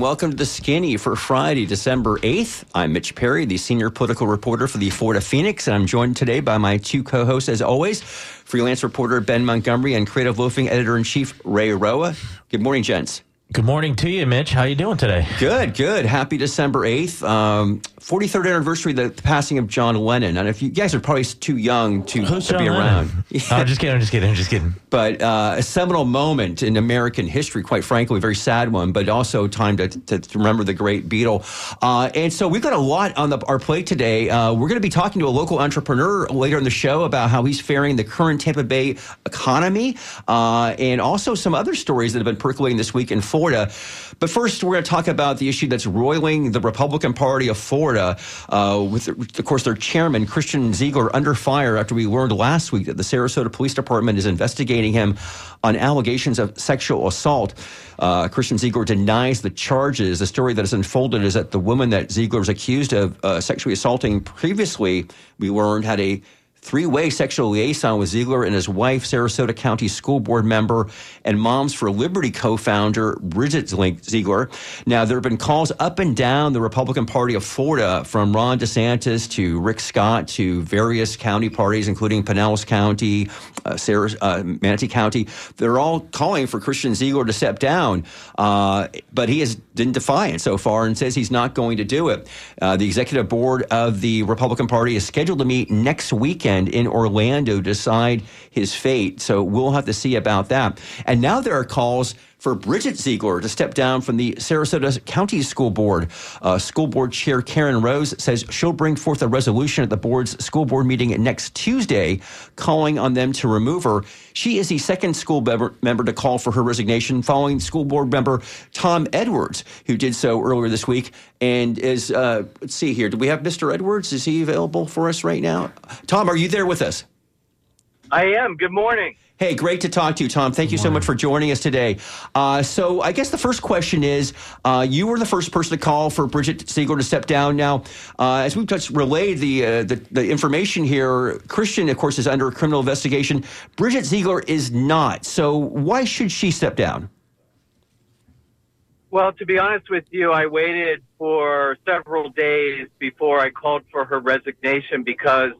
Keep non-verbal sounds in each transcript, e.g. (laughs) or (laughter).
and welcome to the Skinny for Friday, December 8th. I'm Mitch Perry, the senior political reporter for the Florida Phoenix, and I'm joined today by my two co hosts, as always, freelance reporter Ben Montgomery and creative loafing editor in chief Ray Roa. Good morning, gents. Good morning to you, Mitch. How are you doing today? Good, good. Happy December 8th. Um, 43rd anniversary of the passing of John Lennon. And if you guys are probably too young to, Who's to John be around. (laughs) I'm just kidding. I'm just kidding. I'm just kidding. but uh, a seminal moment in American history, quite frankly, a very sad one, but also time to, to, to remember the great Beatle. Uh, and so we've got a lot on the, our plate today. Uh, we're going to be talking to a local entrepreneur later in the show about how he's faring the current Tampa Bay economy, uh, and also some other stories that have been percolating this week in Florida. But first, we're going to talk about the issue that's roiling the Republican Party of Florida, uh, with, of course, their chairman, Christian Ziegler, under fire after we learned last week that the Sarasota Police Department is investigating him on allegations of sexual assault. Uh, Christian Ziegler denies the charges. The story that has unfolded is that the woman that Ziegler was accused of uh, sexually assaulting previously, we learned, had a three way sexual liaison with Ziegler and his wife, Sarasota County School Board member and Moms for Liberty co founder Bridget Ziegler. Now, there have been calls up and down the Republican Party of Florida from Ron DeSantis to Rick Scott to various county parties, including Pinellas County, uh, Sarah, uh, Manatee County. They're all calling for Christian Ziegler to step down, uh, but he has been defiant so far and says he's not going to do it. Uh, the executive board of the Republican Party is scheduled to meet next weekend in Orlando decide his fate. So we'll have to see about that. And now there are calls for Bridget Ziegler to step down from the Sarasota County School Board. Uh, school Board Chair Karen Rose says she'll bring forth a resolution at the board's school board meeting next Tuesday, calling on them to remove her. She is the second school member, member to call for her resignation, following school board member Tom Edwards, who did so earlier this week. And is, uh, let's see here, do we have Mr. Edwards? Is he available for us right now? Tom, are you there with us? I am. Good morning. Hey, great to talk to you, Tom. Thank you so much for joining us today. Uh, so, I guess the first question is uh, you were the first person to call for Bridget Ziegler to step down. Now, uh, as we've just relayed the, uh, the, the information here, Christian, of course, is under a criminal investigation. Bridget Ziegler is not. So, why should she step down? Well, to be honest with you, I waited for several days before I called for her resignation because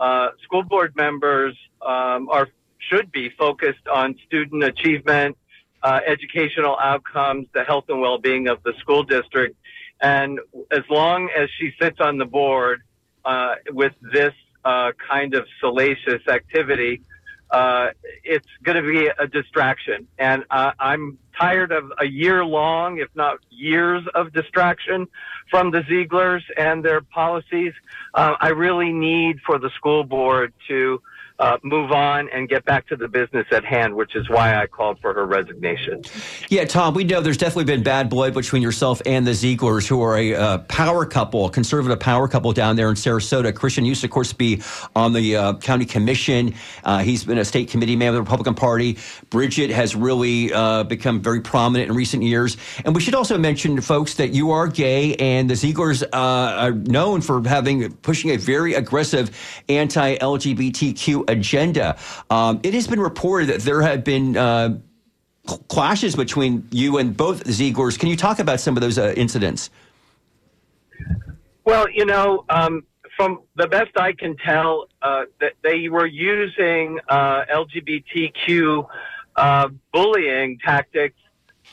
uh, school board members um, are should be focused on student achievement, uh, educational outcomes, the health and well-being of the school district. And as long as she sits on the board uh, with this uh, kind of salacious activity, uh, it's going to be a distraction. And I'm tired of a year long, if not years of distraction from the Zieglers and their policies. Uh, I really need for the school board to uh, move on and get back to the business at hand, which is why I called for her resignation. Yeah, Tom, we know there's definitely been bad blood between yourself and the Zieglers, who are a uh, power couple, a conservative power couple down there in Sarasota. Christian used to, of course, be on the uh, county commission. Uh, he's been a state committee man of the Republican Party. Bridget has really uh, become very prominent in recent years. And we should also mention, folks, that you are gay, and the Zieglers uh, are known for having pushing a very aggressive anti-LGBTQ agenda. Um, it has been reported that there have been uh, clashes between you and both Zieglers. Can you talk about some of those uh, incidents? Well, you know, um, from the best I can tell, uh, that they were using uh, LGBTQ uh, bullying tactics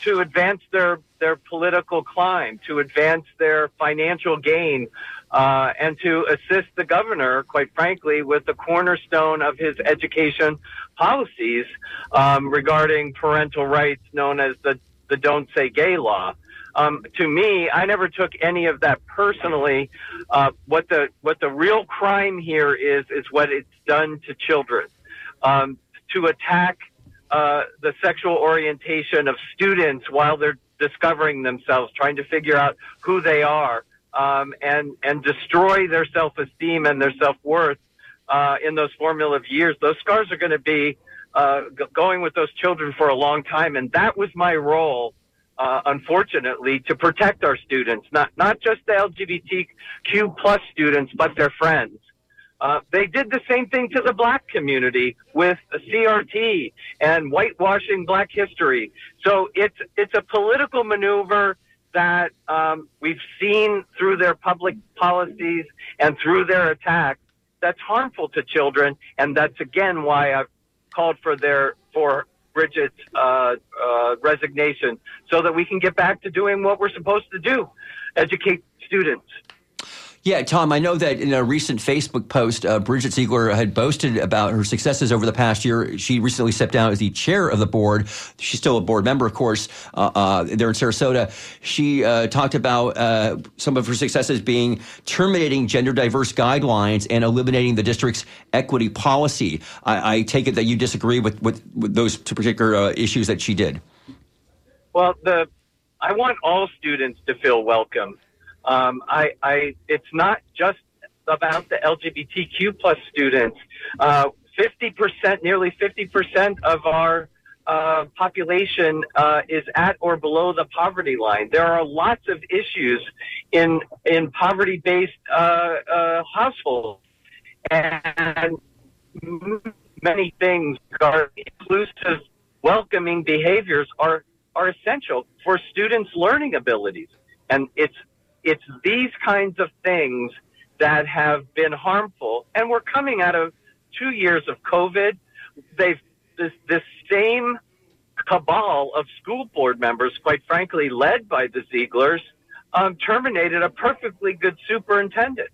to advance their their political climb, to advance their financial gain, uh, and to assist the governor, quite frankly, with the cornerstone of his education policies um, regarding parental rights, known as the the Don't Say Gay law. Um, to me, I never took any of that personally. Uh, what the what the real crime here is is what it's done to children. Um, to attack uh, the sexual orientation of students while they're discovering themselves, trying to figure out who they are, um, and and destroy their self esteem and their self worth uh, in those formative years. Those scars are going to be uh, g- going with those children for a long time, and that was my role. Uh, unfortunately, to protect our students, not not just the LGBTQ plus students, but their friends. Uh, they did the same thing to the black community with CRT and whitewashing black history. So it's it's a political maneuver that um, we've seen through their public policies and through their attacks that's harmful to children, and that's again why I've called for their for Bridget's uh, uh, resignation, so that we can get back to doing what we're supposed to do: educate students. Yeah, Tom, I know that in a recent Facebook post, uh, Bridget Ziegler had boasted about her successes over the past year. She recently stepped down as the chair of the board. She's still a board member, of course, uh, uh, there in Sarasota. She uh, talked about uh, some of her successes being terminating gender diverse guidelines and eliminating the district's equity policy. I, I take it that you disagree with, with, with those particular uh, issues that she did. Well, the I want all students to feel welcome um, I, I, it's not just about the LGBTQ plus students. Uh, 50%, nearly 50% of our uh, population uh, is at or below the poverty line. There are lots of issues in in poverty-based uh, uh households, and many things are inclusive, welcoming behaviors are are essential for students' learning abilities. And it's it's these kinds of things that have been harmful. And we're coming out of two years of COVID. They've this, this same cabal of school board members, quite frankly, led by the Zieglers, um, terminated a perfectly good superintendent.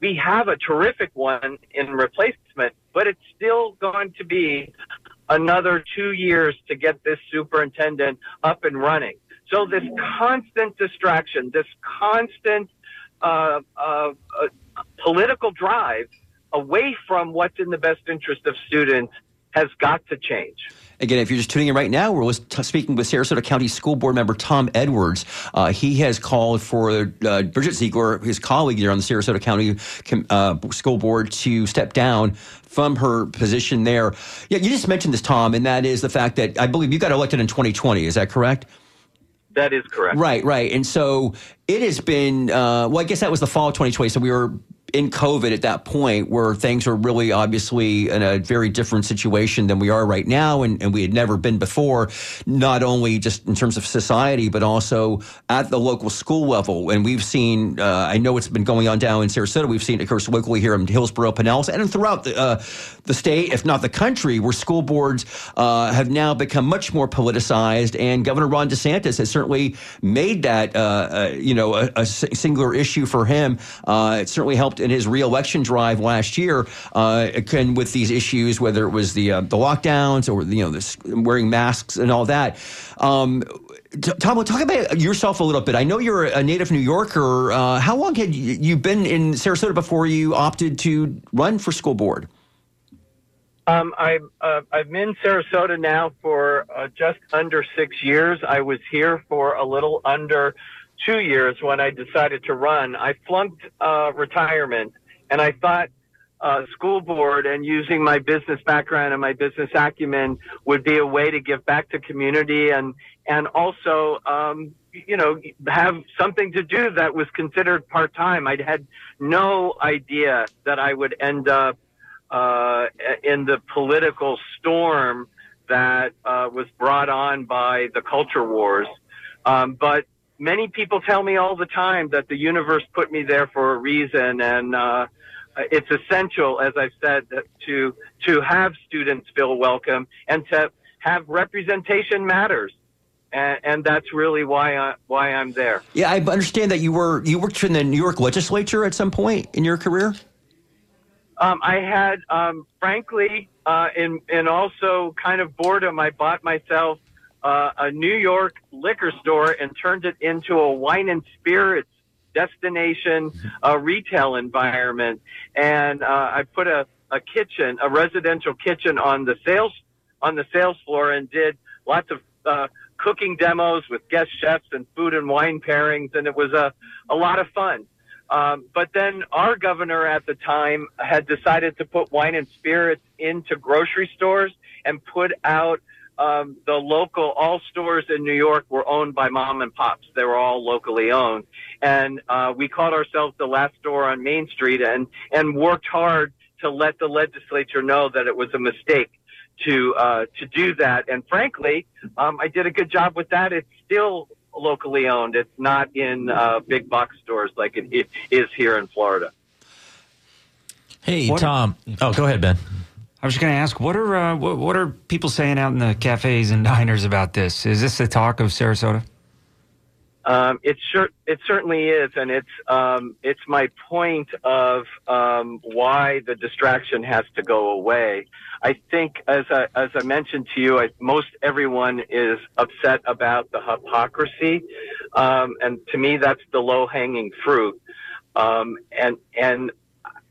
We have a terrific one in replacement, but it's still going to be another two years to get this superintendent up and running. So this constant distraction, this constant uh, uh, uh, political drive away from what's in the best interest of students has got to change. Again, if you're just tuning in right now, we're speaking with Sarasota County School Board member Tom Edwards. Uh, he has called for uh, Bridget Ziegler, his colleague there on the Sarasota County uh, School Board, to step down from her position there. Yeah, you just mentioned this, Tom, and that is the fact that I believe you got elected in 2020. Is that correct? That is correct. Right, right. And so it has been, uh, well, I guess that was the fall of 2020. So we were in COVID at that point where things were really obviously in a very different situation than we are right now and, and we had never been before, not only just in terms of society, but also at the local school level. And we've seen, uh, I know it's been going on down in Sarasota. We've seen, of course, locally here in Hillsborough, Pinellas, and throughout the, uh, the state, if not the country, where school boards uh, have now become much more politicized. And Governor Ron DeSantis has certainly made that, uh, uh, you know, a, a, singular issue for him. Uh, it certainly helped in his reelection drive last year, uh, with these issues, whether it was the uh, the lockdowns or you know this wearing masks and all that. Um, Tom, talk about yourself a little bit. I know you're a native New Yorker. Uh, how long had you been in Sarasota before you opted to run for school board? Um, I, uh, I've been in Sarasota now for uh, just under six years. I was here for a little under two years when I decided to run. I flunked uh, retirement, and I thought uh, school board and using my business background and my business acumen would be a way to give back to community and and also um, you know have something to do that was considered part time. I had no idea that I would end up uh, in the political storm that uh, was brought on by the culture wars. Um, but many people tell me all the time that the universe put me there for a reason, and uh, it's essential, as I've said, to to have students feel welcome and to have representation matters. And, and that's really why I, why I'm there. Yeah, I understand that you were you worked in the New York legislature at some point in your career. Um, I had, um, frankly, uh, in and also kind of boredom, I bought myself uh, a New York liquor store and turned it into a wine and spirits destination uh, retail environment. And uh, I put a, a kitchen, a residential kitchen, on the sales on the sales floor and did lots of uh, cooking demos with guest chefs and food and wine pairings, and it was a a lot of fun. Um, but then our governor at the time had decided to put wine and spirits into grocery stores and put out um, the local all stores in New York were owned by mom and pops. They were all locally owned, and uh, we called ourselves the last store on Main Street, and and worked hard to let the legislature know that it was a mistake to uh, to do that. And frankly, um, I did a good job with that. It's still locally owned. It's not in uh, big box stores like it, it is here in Florida. Hey, What- Tom. Oh, go ahead, Ben. I was just going to ask, what are uh, what, what are people saying out in the cafes and diners about this? Is this the talk of Sarasota? Um, it sure it certainly is, and it's um, it's my point of um, why the distraction has to go away. I think, as I, as I mentioned to you, I, most everyone is upset about the hypocrisy, um, and to me, that's the low hanging fruit. Um, and and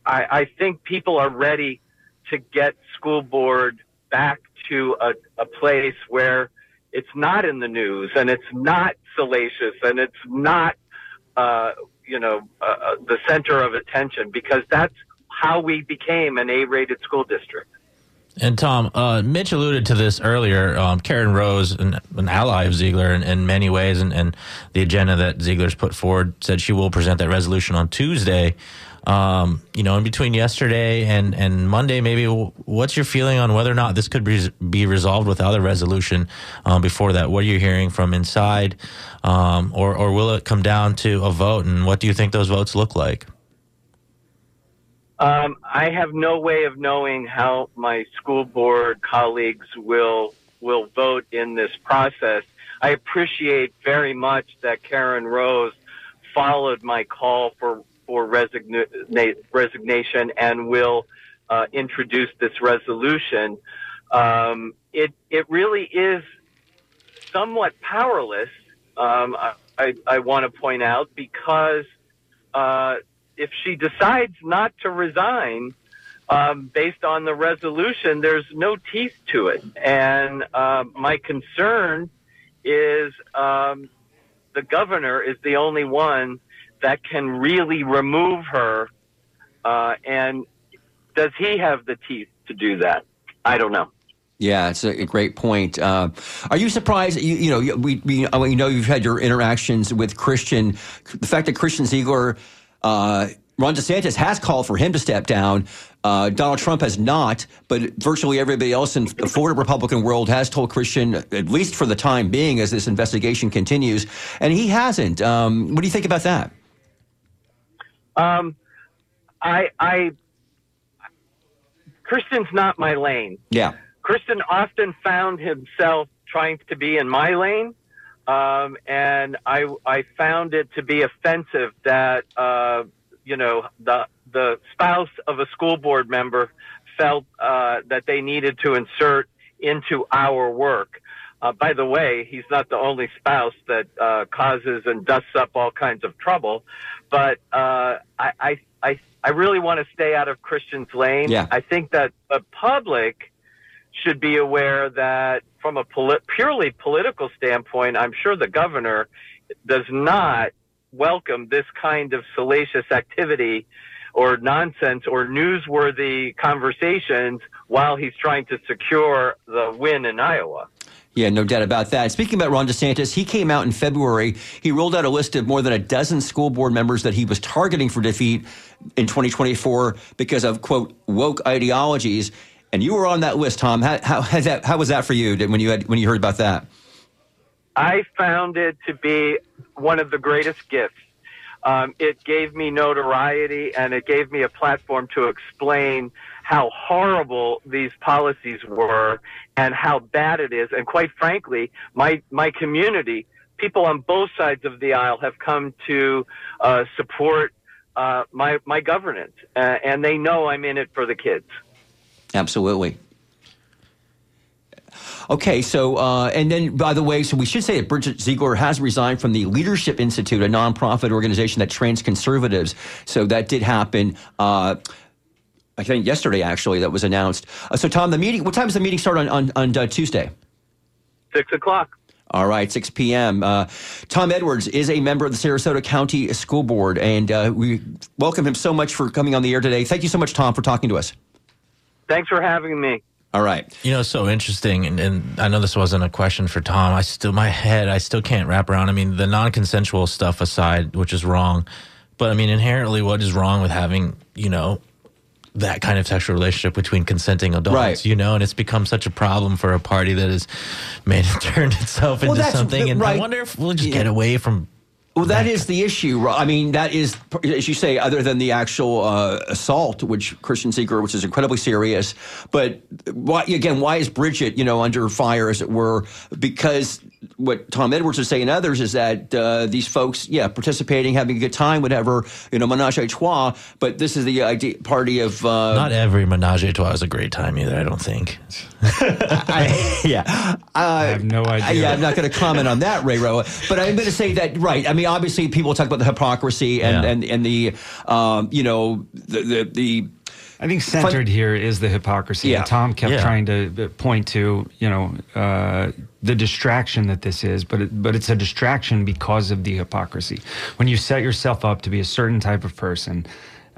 I, I think people are ready to get school board back to a, a place where it's not in the news and it's not salacious and it's not uh, you know uh, uh, the center of attention because that's how we became an A-rated school district. And Tom, uh, Mitch alluded to this earlier. Um, Karen Rose, an, an ally of Ziegler in, in many ways, and, and the agenda that Ziegler's put forward said she will present that resolution on Tuesday. Um, you know, in between yesterday and, and Monday, maybe what's your feeling on whether or not this could be, be resolved without a resolution um, before that? What are you hearing from inside? Um, or, or will it come down to a vote? And what do you think those votes look like? Um, I have no way of knowing how my school board colleagues will will vote in this process. I appreciate very much that Karen Rose followed my call for for resigna- resignation and will uh, introduce this resolution. Um, it it really is somewhat powerless. Um, I, I, want to point out because uh, if she decides not to resign um, based on the resolution, there's no teeth to it. And uh, my concern is um, the governor is the only one that can really remove her. Uh, and does he have the teeth to do that? I don't know. Yeah, it's a great point. Uh, are you surprised? You, you know, we, we you know you've had your interactions with Christian. The fact that Christian Ziegler, uh, Ron DeSantis has called for him to step down. Uh, Donald Trump has not, but virtually everybody else in the Florida Republican world has told Christian, at least for the time being, as this investigation continues, and he hasn't. Um, what do you think about that? Um, I, I, Christian's not my lane. Yeah. Christian often found himself trying to be in my lane, um, and I I found it to be offensive that uh, you know the the spouse of a school board member felt uh, that they needed to insert into our work. Uh, by the way, he's not the only spouse that uh, causes and dusts up all kinds of trouble, but uh, I, I I I really want to stay out of Christian's lane. Yeah. I think that the public should be aware that from a poli- purely political standpoint, I'm sure the governor does not welcome this kind of salacious activity or nonsense or newsworthy conversations while he's trying to secure the win in Iowa. Yeah, no doubt about that. Speaking about Ron DeSantis, he came out in February. He rolled out a list of more than a dozen school board members that he was targeting for defeat in 2024 because of, quote, woke ideologies. And you were on that list, Tom. How, how, (laughs) that, how was that for you when you, had, when you heard about that? I found it to be one of the greatest gifts. Um, it gave me notoriety and it gave me a platform to explain how horrible these policies were and how bad it is. And quite frankly, my, my community, people on both sides of the aisle have come to uh, support uh, my, my governance. Uh, and they know I'm in it for the kids. Absolutely. Okay, so uh, and then by the way, so we should say that Bridget Ziegler has resigned from the Leadership Institute, a nonprofit organization that trains conservatives. So that did happen. Uh, I think yesterday, actually, that was announced. Uh, so, Tom, the meeting. What time does the meeting start on on, on uh, Tuesday? Six o'clock. All right, 6 p.m. Uh, Tom Edwards is a member of the Sarasota County School Board, and uh, we welcome him so much for coming on the air today. Thank you so much, Tom, for talking to us. Thanks for having me. All right. You know, so interesting, and, and I know this wasn't a question for Tom. I still, my head, I still can't wrap around. I mean, the non-consensual stuff aside, which is wrong, but I mean, inherently, what is wrong with having, you know, that kind of sexual relationship between consenting adults, Right. you know, and it's become such a problem for a party that has made it (laughs) turned itself into something. the- And right. I wonder if we'll just Yeah. get away from Well, that is the issue. I mean, that is, as you say, other than the actual uh, assault, which Christian Ziegler, which is incredibly serious. But why, again, why is Bridget, you know, under fire, as it were? Because what Tom Edwards is saying, and others, is that uh, these folks, yeah, participating, having a good time, whatever, you know, menage a trois. But this is the idea, party of uh, not every menage a trois is a great time either. I don't think. (laughs) I, yeah. I have no Uh, idea. yeah, I'm not going to comment on that, Ray Roa. But I'm going to say that, right. I mean, obviously, people talk about the hypocrisy and, Yeah. and, and the, um, you know, the, the, the I think centered here is the hypocrisy. Yeah. that Tom kept Yeah. trying to uh, point to, you know, uh, the distraction that this is, but it, but it's a distraction because of the hypocrisy. When you set yourself up to be a certain type of person,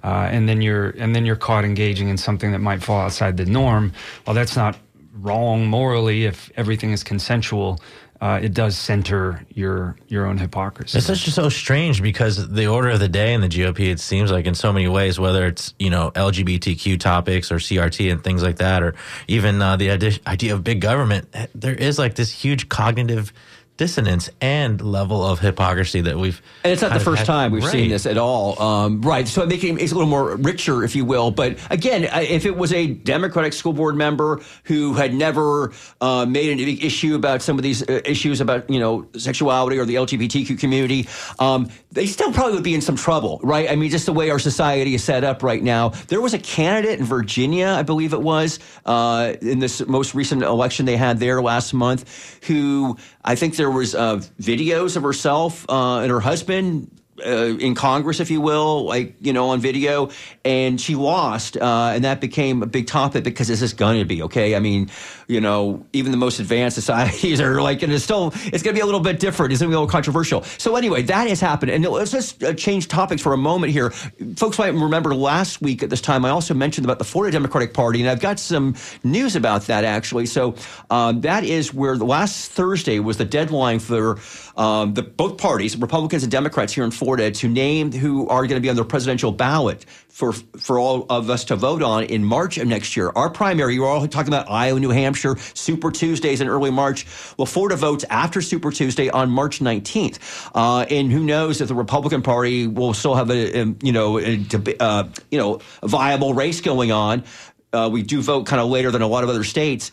uh, and then you're and then you're caught engaging in something that might fall outside the norm. Well, that's not wrong morally if everything is consensual. Uh, it does center your your own hypocrisy. It's just so strange because the order of the day in the GOP, it seems like in so many ways, whether it's you know LGBTQ topics or CRT and things like that, or even uh, the idea, of big government, eh, there is like this huge cognitive dissonance and level of hypocrisy that we've. And it's not the first had- time we've seen this at all. Um, right. So it making it's a little more richer, if you will. But again, if it was a Democratic school board member who had never uh, made an issue about some of these uh, issues about you know sexuality or the LGBTQ community, um, they still probably would be in some trouble, right? I mean, just the way our society is set up right now. There was a candidate in Virginia, I believe it was, uh, in this most recent election they had there last month, who I think there was uh, videos of herself uh, and her husband uh, in Congress, if you will, like you know, on video, and she lost, uh, and that became a big topic because is this is going to be okay. I mean, you know, even the most advanced societies (laughs) are like, and it's still, it's going to be a little bit different. It's going to be a little controversial. So anyway, that has happened, and let's just uh, change topics for a moment here. Folks might remember last week at this time, I also mentioned about the Florida Democratic Party, and I've got some news about that actually. So um, that is where the last Thursday was the deadline for um, the both parties, Republicans and Democrats here in Florida, to name who are going to be on the presidential ballot for for all of us to vote on in March of next year. Our primary, you're all talking about Iowa, New Hampshire, Super Tuesdays in early March. Well, Florida votes after Super Tuesday on March 19th, uh, and who knows if the Republican Party will still have a, a you know a, uh, you know viable race going on. Uh, we do vote kind of later than a lot of other states.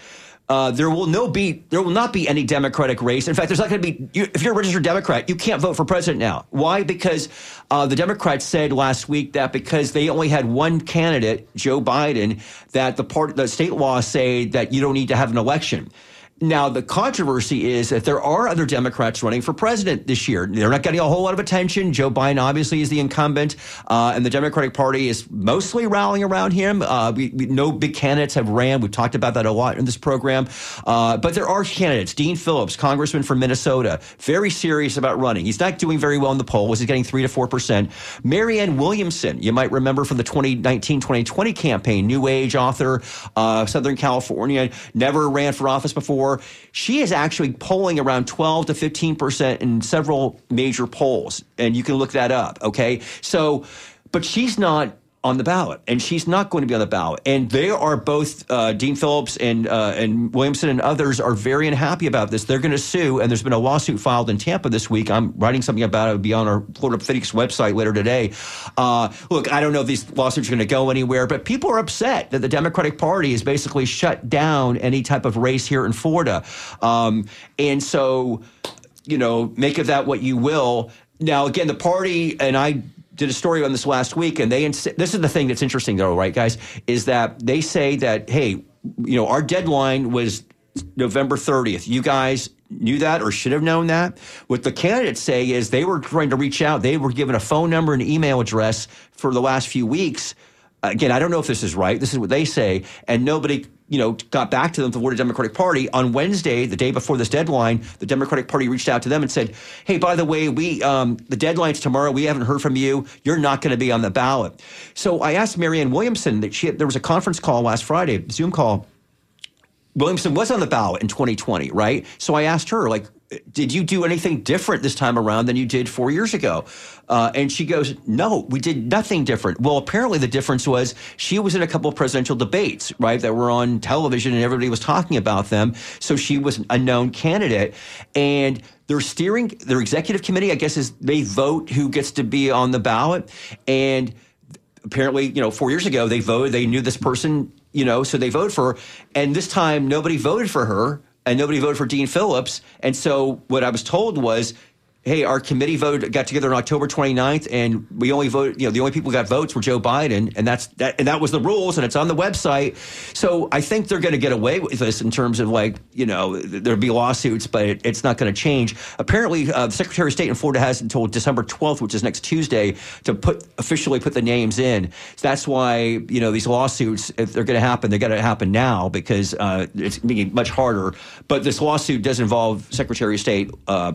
Uh, there will no be there will not be any Democratic race. In fact, there's not going to be. You, if you're a registered Democrat, you can't vote for president now. Why? Because uh, the Democrats said last week that because they only had one candidate, Joe Biden, that the part the state law say that you don't need to have an election. Now, the controversy is that there are other Democrats running for president this year. They're not getting a whole lot of attention. Joe Biden obviously is the incumbent, uh, and the Democratic Party is mostly rallying around him. Uh, we, we, no big candidates have ran. We've talked about that a lot in this program. Uh, but there are candidates. Dean Phillips, congressman from Minnesota, very serious about running. He's not doing very well in the polls. He's getting 3 to 4%. Marianne Williamson, you might remember from the 2019 2020 campaign, New Age author, uh, Southern California, never ran for office before. She is actually polling around 12 to 15% in several major polls. And you can look that up, okay? So, but she's not on the ballot, and she's not going to be on the ballot. And they are both uh, Dean Phillips and uh, and Williamson and others are very unhappy about this. They're going to sue, and there's been a lawsuit filed in Tampa this week. I'm writing something about it. It'll be on our Florida Phoenix website later today. Uh, look, I don't know if these lawsuits are going to go anywhere, but people are upset that the Democratic Party has basically shut down any type of race here in Florida, um, and so you know, make of that what you will. Now, again, the party and I did a story on this last week, and they ins- this is the thing that's interesting, though, right, guys, is that they say that hey, you know, our deadline was November 30th. You guys knew that or should have known that. What the candidates say is they were trying to reach out. They were given a phone number and email address for the last few weeks. Again, I don't know if this is right. This is what they say, and nobody, you know, got back to them. The Florida Democratic Party on Wednesday, the day before this deadline, the Democratic Party reached out to them and said, "Hey, by the way, we um, the deadline's tomorrow. We haven't heard from you. You're not going to be on the ballot." So I asked Marianne Williamson that she there was a conference call last Friday, Zoom call. Williamson was on the ballot in 2020, right? So I asked her, like, did you do anything different this time around than you did four years ago? Uh, and she goes, no, we did nothing different. Well, apparently the difference was she was in a couple of presidential debates, right, that were on television and everybody was talking about them. So she was a known candidate. And their steering, their executive committee, I guess, is they vote who gets to be on the ballot. And apparently, you know, four years ago, they voted, they knew this person, you know, so they voted for her. And this time, nobody voted for her and nobody voted for Dean Phillips. And so what I was told was, hey, our committee vote got together on October 29th, and we only voted, you know, the only people who got votes were Joe Biden, and that's that, and that was the rules, and it's on the website. So I think they're going to get away with this in terms of like, you know, there'll be lawsuits, but it, it's not going to change. Apparently, uh, the Secretary of State in Florida has until December 12th, which is next Tuesday, to put officially put the names in. So that's why you know these lawsuits, if they're going to happen, they're going to happen now because uh, it's being much harder. But this lawsuit does involve Secretary of State. Uh,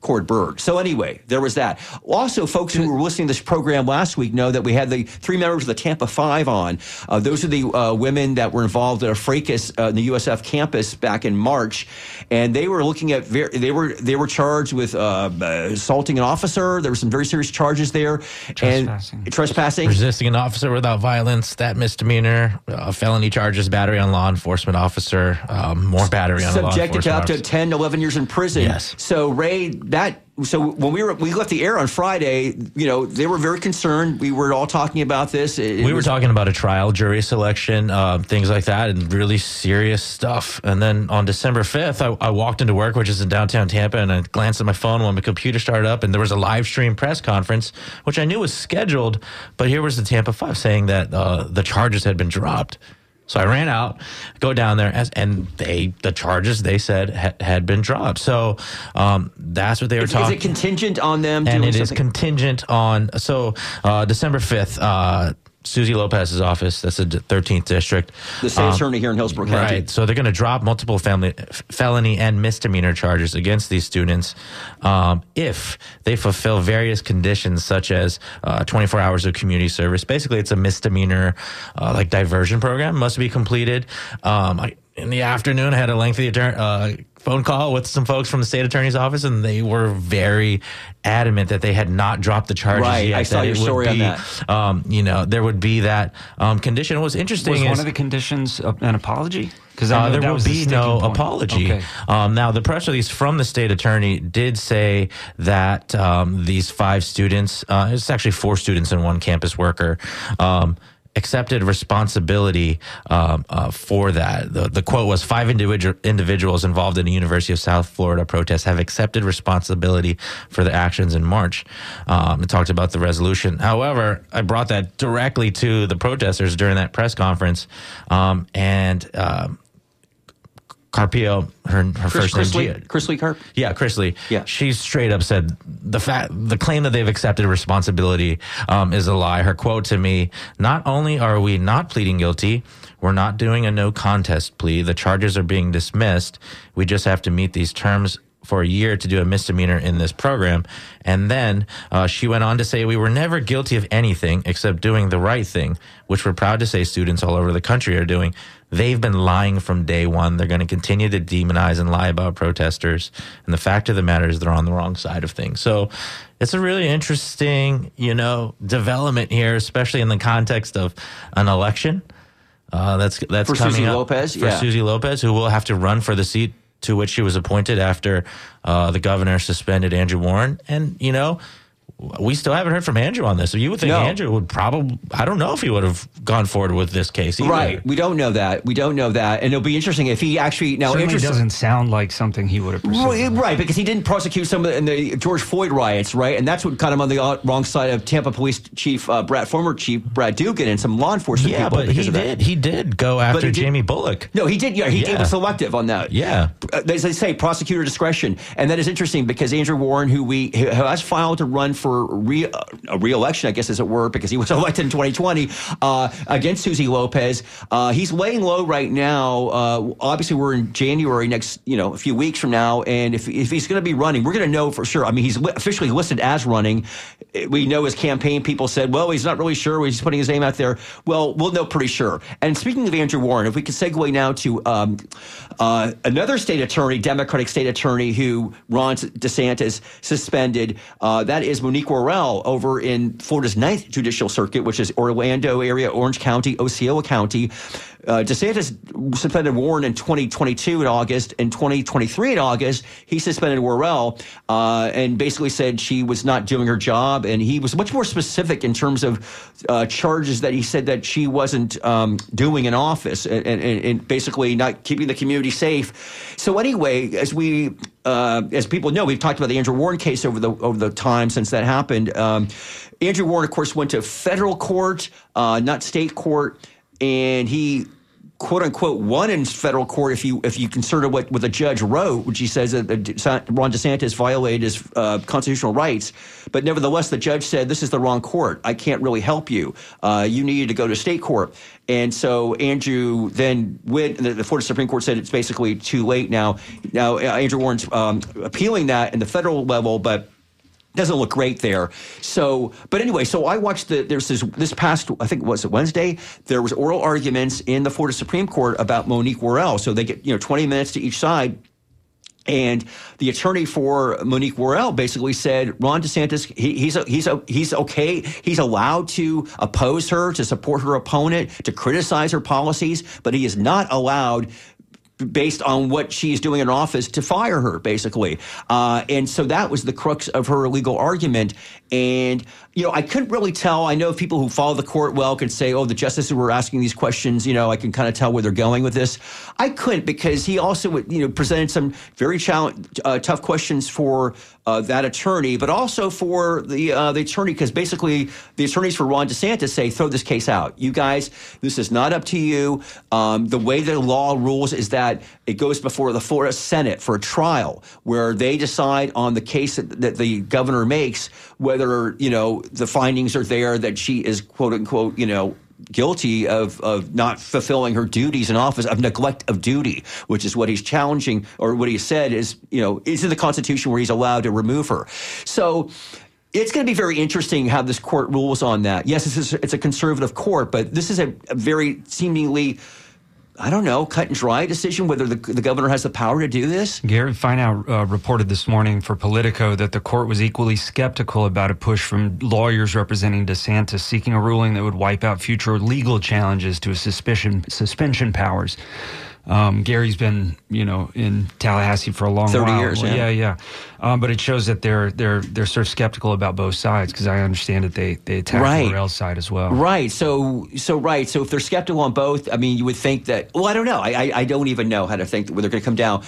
Cord Byrd. So anyway, there was that. Also, folks who were listening to this program last week know that we had the three members of the Tampa Five on. Uh, those are the uh, women that were involved in a fracas uh, in the USF campus back in March, and they were looking at ver- they were they were charged with uh, assaulting an officer. There were some very serious charges there, Trespassing. and trespassing. resisting an officer without violence, that misdemeanor, uh, felony charges, battery on law enforcement officer, um, more battery on a law subjected to enforcement up to officer. 10 11 years in prison Yes. so ray that so when we were we left the air on friday you know they were very concerned we were all talking about this It- it we were was- talking about a trial, jury selection, uh, things like that, and really serious stuff. And then on December 5th, I, I walked into work, which is in downtown Tampa, and I glanced at my phone when my computer started up, and there was a live stream press conference, which I knew was scheduled. But here was the Tampa 5 saying that uh, the charges had been dropped. So I ran out, go down there, as, and they the charges they said ha- had been dropped. So um, that's what they were is, is it contingent on them and doing it is something? contingent on so uh, December fifth. Uh, Suzy Lopez's office, that's the 13th district. the state Um, attorney here in hillsborough county Right. So they're going to drop multiple family, f- felony and misdemeanor charges against these students um, if they fulfill various conditions, such as uh, 24 hours of community service. Basically, it's a misdemeanor uh, like diversion program must be completed. Um, I, in the afternoon, I had a lengthy uh, phone call with some folks from the state attorney's office, and they were very adamant that they had not dropped the charges Right. yet. I saw your it would story on that. Um, you know, there would be that um, condition. What was interesting Was is one of the conditions an apology? Because uh, there will be no apology. Okay. Um, now, the press release from the state attorney did say that um, these five students, uh, it's actually four students and one campus worker, um, accepted responsibility um, uh, for that. The, the quote was five individual, individuals involved in the University of South Florida protest have accepted responsibility for the actions in March. Um, it talked about the resolution. However, I brought that directly to the protesters during that press conference, um, and um, Carpio, her her Chris, first name, Chris, Lee, Gia- Chris Lee Carp yeah, Chris Lee. Yeah. she straight up said the fact, the claim that they've accepted responsibility um, is a lie. Her quote to me: "Not only are we not pleading guilty, we're not doing a no contest plea. The charges are being dismissed. We just have to meet these terms." For a year to do a misdemeanor in this program. And then uh, she went on to say, We were never guilty of anything except doing the right thing, which we're proud to say students all over the country are doing. They've been lying from day one. They're going to continue to demonize and lie about protesters. And the fact of the matter is, they're on the wrong side of things. So it's a really interesting, you know, development here, especially in the context of an election. Uh, that's that's For coming Suzy up Lopez? for Yeah. Suzy Lopez, who will have to run for the seat to which he was appointed after uh, the governor suspended Andrew Warren. And you know, we still haven't heard from Andrew on this. So you would think No. Andrew would probably, I don't know if he would have gone forward with this case either. right we don't know that we don't know that and it'll be interesting if he actually now Certainly interest- doesn't sound like something he would have pursued. Right, right, because he didn't prosecute some of the, in the George Floyd riots, right? And that's what got him on the uh, wrong side of Tampa Police Chief uh, Brad, former Chief Brad Dugan, and some law enforcement Yeah, people. but because he of that. did. He did go after did- Jamie Bullock. No, he did. Yeah, he, he Yeah. was selective on that. Yeah. Uh, as they say, prosecutor discretion, and that is interesting because Andrew Warren, who we who has filed to run for for re, uh, a re-election, I guess, as it were, because he was (laughs) elected in 2020 uh, against Suzy Lopez. Uh, he's laying low right now. Uh, obviously, we're in January next, you know, a few weeks from now, and if, if he's going to be running, we're going to know for sure. I mean, he's li- officially listed as running. We know his campaign people said, well, he's not really sure. He's putting his name out there. Well, we'll know pretty sure. And speaking of Andrew Warren, if we could segue now to um, uh, another state attorney, Democratic state attorney, who Ron DeSantis suspended. Uh, that is Monique Worrell over in Florida's Ninth Judicial Circuit, which is Orlando area, Orange County, Osceola County. Uh, DeSantis suspended Warren in 2022 in August. In 2023 in August, he suspended Worrell uh, and basically said she was not doing her job. And he was much more specific in terms of uh, charges that he said that she wasn't um, doing in office and, and, and, basically not keeping the community safe. So anyway, as we uh, as people know, we've talked about the Andrew Warren case over the over the time since that happened. Um, Andrew Warren, of course, went to federal court, uh, not state court, and he quote unquote won in federal court if you if you consider what, what the judge wrote, which he says that Ron DeSantis violated his uh, constitutional rights. But nevertheless, the judge said this is the wrong court. I can't really help you. Uh, you needed to go to state court. And so Andrew then went. The, the Florida Supreme Court said it's basically too late now. Now uh, Andrew Warren's um, appealing that in the federal level, but doesn't look great there. So, but anyway, so I watched the there's this this past I think was it Wednesday there was oral arguments in the Florida Supreme Court about Monique Worrell. So they get you know 20 minutes to each side. And the attorney for Monique Worrell basically said Ron DeSantis he, he's a, he's a, he's okay he's allowed to oppose her to support her opponent to criticize her policies but he is not allowed based on what she's doing in office to fire her, basically. Uh, and so that was the crux of her legal argument. And, you know, I couldn't really tell. I know people who follow the court well can say, oh, the justices were asking these questions. You know, I can kind of tell where they're going with this. I couldn't because he also, you know, presented some very uh, tough questions for uh, that attorney, but also for the uh, the attorney, because basically the attorneys for Ron DeSantis say, throw this case out. You guys, this is not up to you. Um, the way the law rules is that it goes before the Florida Senate for a trial where they decide on the case that, that the governor makes, whether, you know, the findings are there that she is, quote unquote, you know, guilty of, of not fulfilling her duties in office, of neglect of duty, which is what he's challenging, or what he said is, you know, is in the Constitution where he's allowed to remove her. So it's going to be very interesting how this court rules on that. Yes, it's a, conservative court, but this is a, a very seemingly I don't know, cut and dry decision whether the, the governor has the power to do this? Gary Fineout uh, reported this morning for Politico that the court was equally skeptical about a push from lawyers representing DeSantis seeking a ruling that would wipe out future legal challenges to his suspension powers. Um, Gary's been, you know, in Tallahassee for a long 30 while. years, yeah, yeah. yeah. Um, but it shows that they're they're they're sort of skeptical about both sides because I understand that they they attack right. Morell's side as well. Right. So so right. So if they're skeptical on both, I mean, you would think that. Well, I don't know. I I, I don't even know how to think where they're going to come down.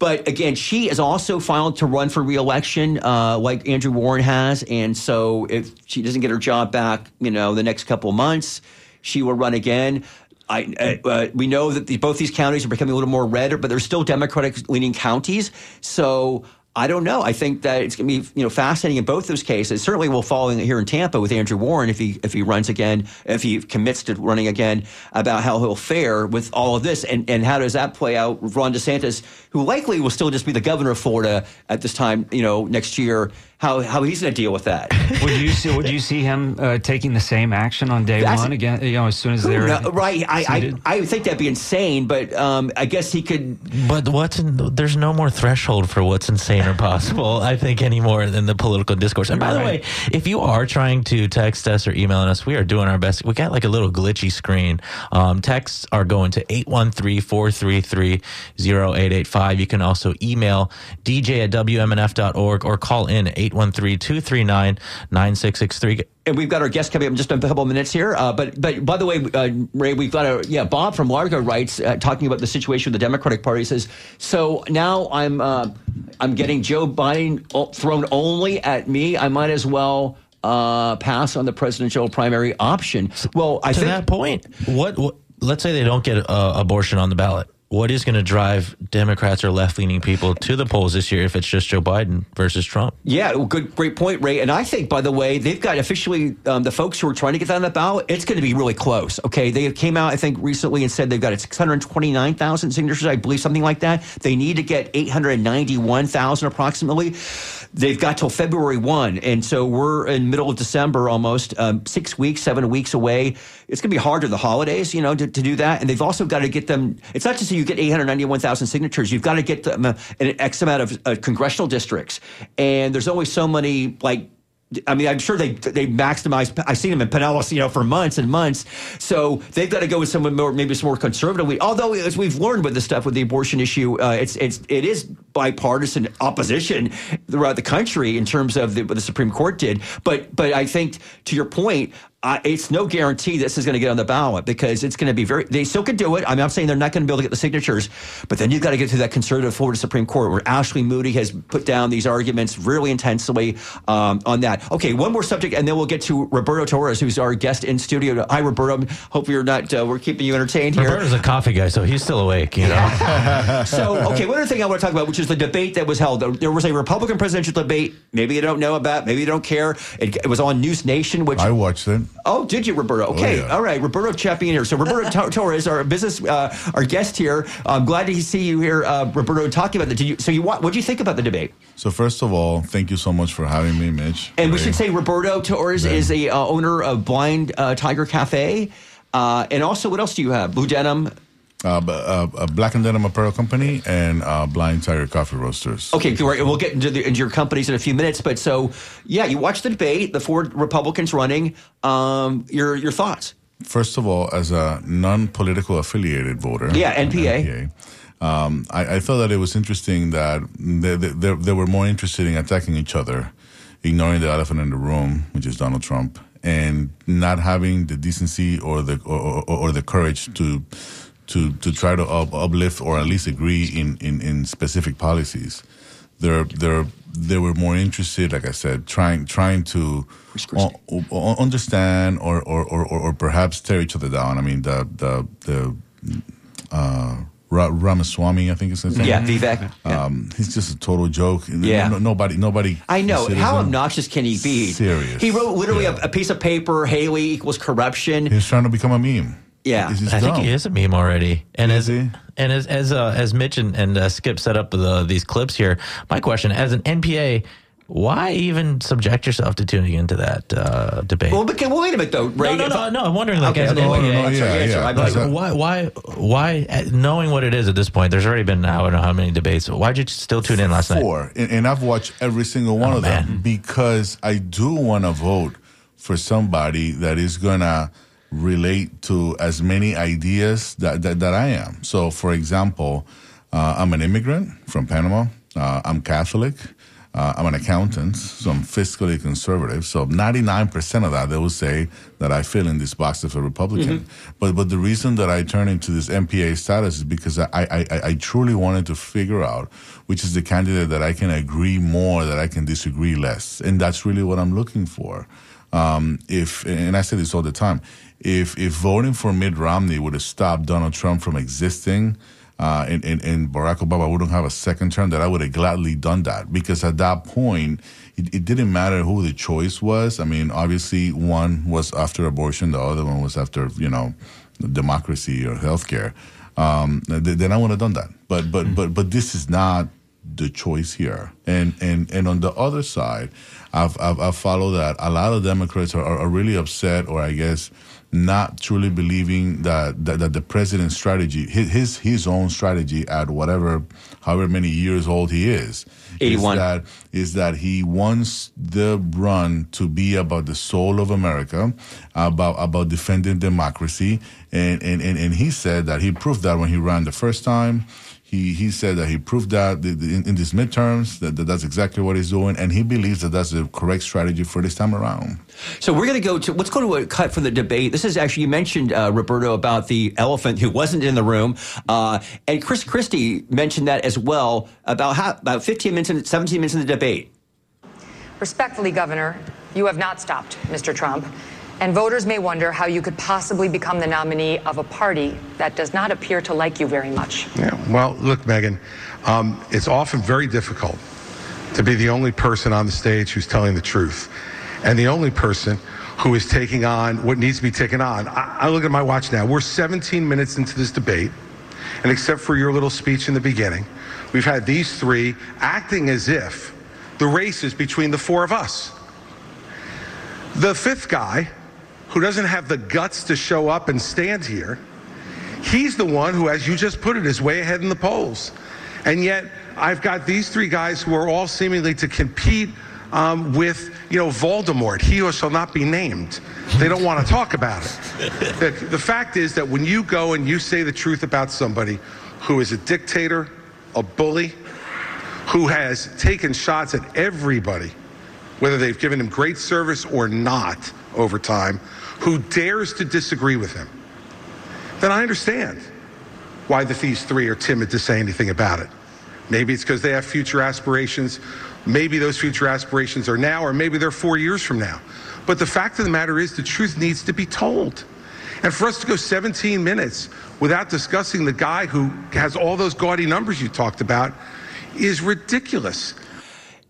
But again, she is also filed to run for reelection, uh, like Andrew Warren has. And so if she doesn't get her job back, you know, the next couple months, she will run again. I, uh, uh, we know that the, both these counties are becoming a little more red, but they're still Democratic leaning counties. So I don't know. I think that it's going to be you know fascinating in both those cases. Certainly, we'll follow here in Tampa with Andrew Warren if he if he runs again, if he commits to running again, about how he'll fare with all of this, and and how does that play out? With Ron DeSantis, who likely will still just be the governor of Florida at this time, you know, next year, how how he's going to deal with that. (laughs) would you see Would you see him uh, taking the same action on day That's, one again? You know, as soon as they're no, right. I, I, I think that'd be insane, but um, I guess he could. But what's in, there's no more threshold for what's insane or possible. I think anymore than the political discourse. And by right. the way, if you are trying to text us or emailing us, we are doing our best. We got like a little glitchy screen. Um, texts are going to 813-433-0885. You can also email dj at wmnf.org or call in 8 813 239 9663. And we've got our guest coming up in just a couple of minutes here. Uh, but but by the way, uh, Ray, we've got a yeah. Bob from Largo writes uh, talking about the situation with the Democratic Party. Says so now I'm uh, I'm getting Joe Biden thrown only at me. I might as well uh, pass on the presidential primary option. Well, I to think that point, what, what let's say they don't get uh, abortion on the ballot what is going to drive Democrats or left leaning people to the polls this year if it's just Joe Biden versus Trump? Yeah, good, great point, Ray. And I think, by the way, they've got officially um, the folks who are trying to get that on the ballot. It's going to be really close. Okay, they came out, I think, recently and said they've got 629,000 signatures, I believe, something like that. They need to get 891,000 approximately. They've got till February one, and so we're in middle of December, almost um, six weeks, seven weeks away. It's going to be hard to the holidays, you know, to, to do that. And they've also got to get them. It's not just that you get 891,000 signatures. You've got to get them uh, an X amount of uh, congressional districts, and there's only so many like I mean, I'm sure they they maximize. I've seen them in Pinellas, you know, for months and months. So they've got to go with someone more, maybe some more conservatively. Although, as we've learned with the stuff with the abortion issue, uh, it's it's it is bipartisan opposition throughout the country in terms of the, what the Supreme Court did. But but I think to your point, uh, it's no guarantee this is going to get on the ballot because it's going to be very. They still could do it. I'm not saying they're not going to be able to get the signatures, but then you've got to get to that conservative Florida Supreme Court where Ashley Moody has put down these arguments really intensely um, on that. Okay, one more subject, and then we'll get to Roberto Torres, who's our guest in studio. Hi, Roberto. Hope you're not. Uh, we're keeping you entertained here. Roberto's a coffee guy, so he's still awake. You know. (laughs) so, okay, one other thing I want to talk about, which is the debate that was held. There was a Republican presidential debate. Maybe you don't know about. Maybe you don't care. It, it was on News Nation. Which I watched it. Oh, did you, Roberto? Okay, Oh, yeah. all right. Roberto champion here. So Roberto (laughs) Torres, our business, uh, our guest here. I'm glad to see you here, uh, Roberto, talking about the. Did you, so you what? What do you think about the debate? So first of all, thank you so much for having me, Mitch. And we should say Roberto Torres Yeah. is a uh, owner of Blind uh, Tiger Cafe, uh, and also what else do you have? Blue Denim. Uh, uh, a Black and Denim Apparel Company and uh, Blind Tiger Coffee Roasters. Okay, great. We'll get into, the, into your companies in a few minutes, but so yeah, you watched the debate. The four Republicans running. Um, your your thoughts? First of all, as a non-political affiliated voter, Yeah, NPA. NPA, um, I, I thought that it was interesting that they, they, they were more interested in attacking each other, ignoring the elephant in the room, which is Donald Trump, and not having the decency or the or, or, or the courage to to to try to up, uplift or at least agree in, in, in specific policies. They're they're they were more interested, like I said, trying trying to Christie. u- u- understand or, or, or, or or perhaps tear each other down. I mean, the the the uh, Ra- Ramaswamy, I think it's his name. Yeah, Vivek. Yeah. Um, he's just a total joke. Yeah. No- nobody, nobody. I know. How obnoxious can he be? Serious. He wrote literally Yeah. a, a piece of paper, Haley equals corruption. He's trying to become a meme. Yeah. It's just I think he is a meme already. And Is as he? and as as uh, as Mitch and, and uh, Skip set up the, these clips here, my question as an NPA, why even subject yourself to tuning into that uh, debate? Well, but, well, wait a minute, though. Ray, no, no, if no, I- no. I'm wondering, like, Okay, as an okay, NPA, okay, no, I'm sorry, yeah, answer. yeah. Like, a- why, why, why? uh, Knowing what it is at this point, there's already been I don't know how many debates. Why'd you still tune in last night? Four, and, and I've watched every single one Oh, of them because I do want to vote for somebody that is gonna relate to as many ideas that that, that I am. So, for example, uh, I'm an immigrant from Panama. Uh, I'm Catholic. Uh, I'm an accountant, so I'm fiscally conservative. So 99% of that, they will say that I fit in this box of a Republican. But but the reason that I turn into this NPA status is because I, I, I, I truly wanted to figure out which is the candidate that I can agree more, that I can disagree less. And that's really what I'm looking for. Um, if and I say this all the time, if if voting for Mitt Romney would have stopped Donald Trump from existing, uh, and, and, and Barack Obama wouldn't have a second term, that I would have gladly done that because at that point, it, it didn't matter who the choice was. I mean, obviously, one was after abortion, the other one was after you know, democracy or healthcare. Um, then I would have done that. But but but but this is not the choice here. And and and on the other side, I've I've, I've followed that a lot of Democrats are, are really upset, or I guess not truly believing that that, that the president's strategy, his, his his own strategy at whatever, however many years old he is, 81. is that is that he wants the run to be about the soul of America, about about defending democracy, and and and, and he said that he proved that when he ran the first time. He, he said that he proved that the- the- in, in these midterms that, that that's exactly what he's doing, and he believes that that's the correct strategy for this time around. So we're going to go to let's go to a cut from the debate. This is actually you mentioned uh, Roberto about the elephant who wasn't in the room, uh, and Chris Christie mentioned that as well about how, about 15 minutes, in, 17 minutes in the debate. Respectfully, Governor, you have not stopped Mr. Trump. And voters may wonder how you could possibly become the nominee of a party that does not appear to like you very much. Yeah, well, look, Megyn, um, it's often very difficult to be the only person on the stage who's telling the truth and the only person who is taking on what needs to be taken on. I, I look at my watch now. We're 17 minutes into this debate, and except for your little speech in the beginning, we've had these three acting as if the race is between the four of us. The fifth guy, who doesn't have the guts to show up and stand here, he's the one who, as you just put it, is way ahead in the polls. And yet, I've got these three guys who are all seemingly to compete um, with, you know, Voldemort, he who shall not be named. They don't want to talk about it. The, the fact is that when you go and you say the truth about somebody who is a dictator, a bully, who has taken shots at everybody, whether they've given him great service or not over time, who dares to disagree with him, then I understand why the these three are timid to say anything about it. Maybe it's because they have future aspirations. Maybe those future aspirations are now, or maybe they're four years from now. But the fact of the matter is, the truth needs to be told. And for us to go 17 minutes without discussing the guy who has all those gaudy numbers you talked about is ridiculous.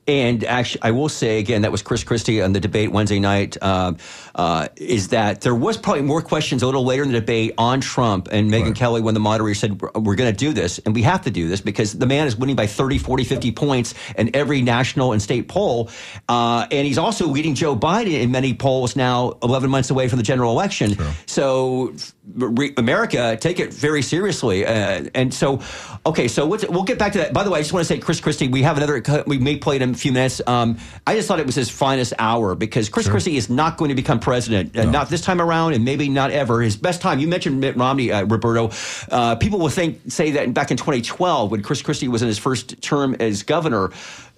And actually, I will say again, that was Chris Christie on the debate Wednesday night. Uh, uh, is that there was probably more questions a little later in the debate on Trump and Megyn right. Kelly when the moderator said, We're going to do this, and we have to do this because the man is winning by 30, 40, 50 points in every national and state poll. Uh, and he's also leading Joe Biden in many polls now, 11 months away from the general election. Sure. So, America, take it very seriously. Uh, and so, okay, so we'll get back to that. By the way, I just want to say, Chris Christie, we have another, we may play it in a few minutes. Um, I just thought it was his finest hour because Chris sure. Christie is not going to become president, uh, no. not this time around, and maybe not ever. His best time. You mentioned Mitt Romney, uh, Roberto. Uh, people will think say that back in 2012 when Chris Christie was in his first term as governor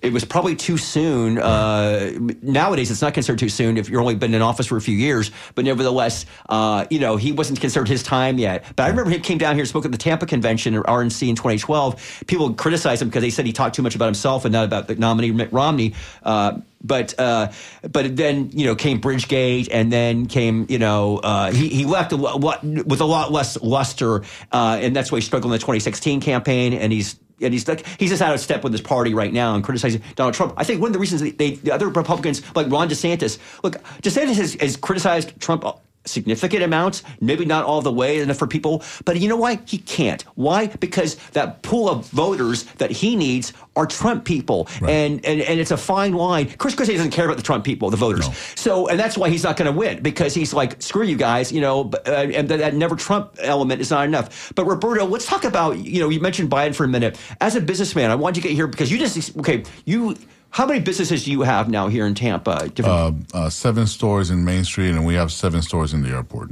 it was probably too soon. Uh, nowadays, it's not considered too soon if you're only been in office for a few years. But nevertheless, uh, you know, he wasn't considered his time yet. But I remember he came down here, spoke at the Tampa convention or RNC in 2012. People criticized him because they said he talked too much about himself and not about the nominee Mitt Romney. Uh, but uh, but then you know came Bridgegate, and then came you know uh, he he left a with a lot less luster, uh, and that's why he struggled in the 2016 campaign, and he's. And he's like he's just out of step with his party right now and criticizing Donald Trump. I think one of the reasons they, the other Republicans like Ron DeSantis look DeSantis has, has criticized Trump significant amounts, maybe not all the way enough for people, but you know why? He can't. Why? Because that pool of voters that he needs are Trump people. Right. And, and and it's a fine line. Chris Christie doesn't care about the Trump people, the voters. No. So, and that's why he's not going to win because he's like, screw you guys, you know, uh, and that, that never Trump element is not enough. But Roberto, let's talk about, you know, you mentioned Biden for a minute. As a businessman, I want you to get here because you just, okay, you, how many businesses do you have now here in Tampa? Uh, uh, seven stores in Main Street, and we have seven stores in the airport.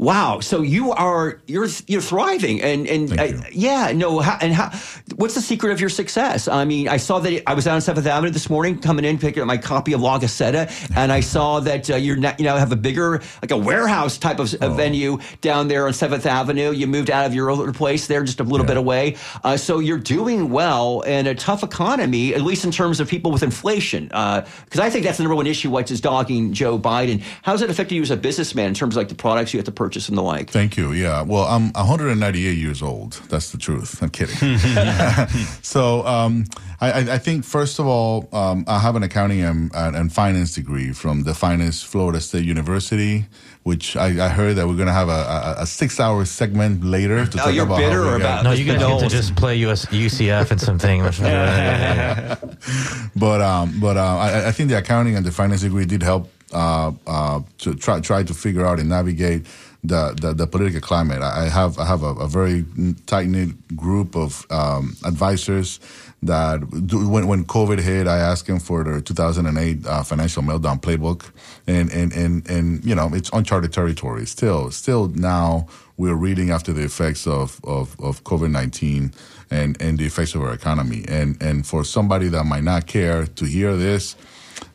Wow. So you are you're you're thriving and and yeah no how, and how what's the secret of your success? I mean, I saw that I was out on Seventh Avenue this morning coming in picking up my copy of La Gaceta, and I saw that uh, you're not, you know have a bigger like a warehouse type of oh. venue down there on Seventh Avenue. You moved out of your other place there just a little yeah. bit away, uh, so you're doing well in a tough economy, at least in terms of people with inflation. Because uh, I think that's the number one issue, which is dogging Joe Biden. How's it affect you as a businessman in terms of like the products you have to purchase? Purchase and the like. Thank you. Yeah. Well, I'm 198 years old. That's the truth. I'm kidding. (laughs) so um, I, I, think, first of all, um, I have an accounting and, and, finance degree from the finest Florida State University, which I, I heard that we're going to have a, a, a, six hour segment later to talk you're about bitter or about No, you guys get to just play US, UCF and something. (laughs) but um, but uh, I, I think the accounting and the finance degree did help uh, uh, to try try to figure out and navigate the, the, the political climate. I have I have a, a very tight knit group of um, advisors that do, when when COVID hit, I asked them for the 2008 uh, financial meltdown playbook, and and and and you know it's uncharted territory. Still, still now we're reading after the effects of of, of COVID 19 and and the effects of our economy. And and for somebody that might not care to hear this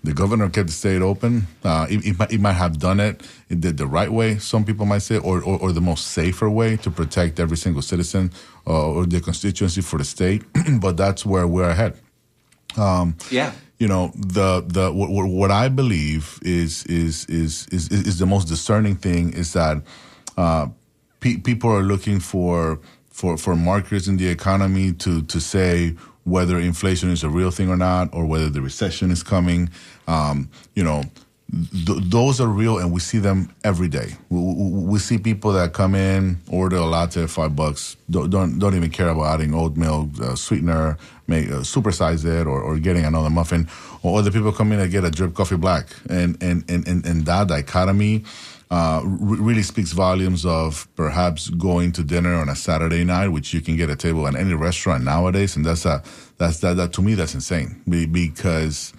the governor kept the state open. Uh, he, he, might, he, might, have done it the, the right way, some people might say, or, or, or, the most safer way to protect every single citizen uh, or the constituency for the state. (clears throat) but that's where we're ahead. Um, yeah. you know the the what, what I believe is is is is is the most discerning thing is that uh, pe- people are looking for for for markers in the economy to to say whether inflation is a real thing or not, or whether the recession is coming. Um, you know, th- those are real, and we see them every day. We, we, we, see people that come in, order a latte at five bucks, don't don't, don't even care about adding oat milk, uh, sweetener, make uh, supersize it, or, or getting another muffin, or other people come in and get a drip coffee black, and and and and, and that dichotomy. Uh, really speaks volumes of perhaps going to dinner on a Saturday night, which you can get a table at any restaurant nowadays, and that's a that's that, that to me that's insane. Because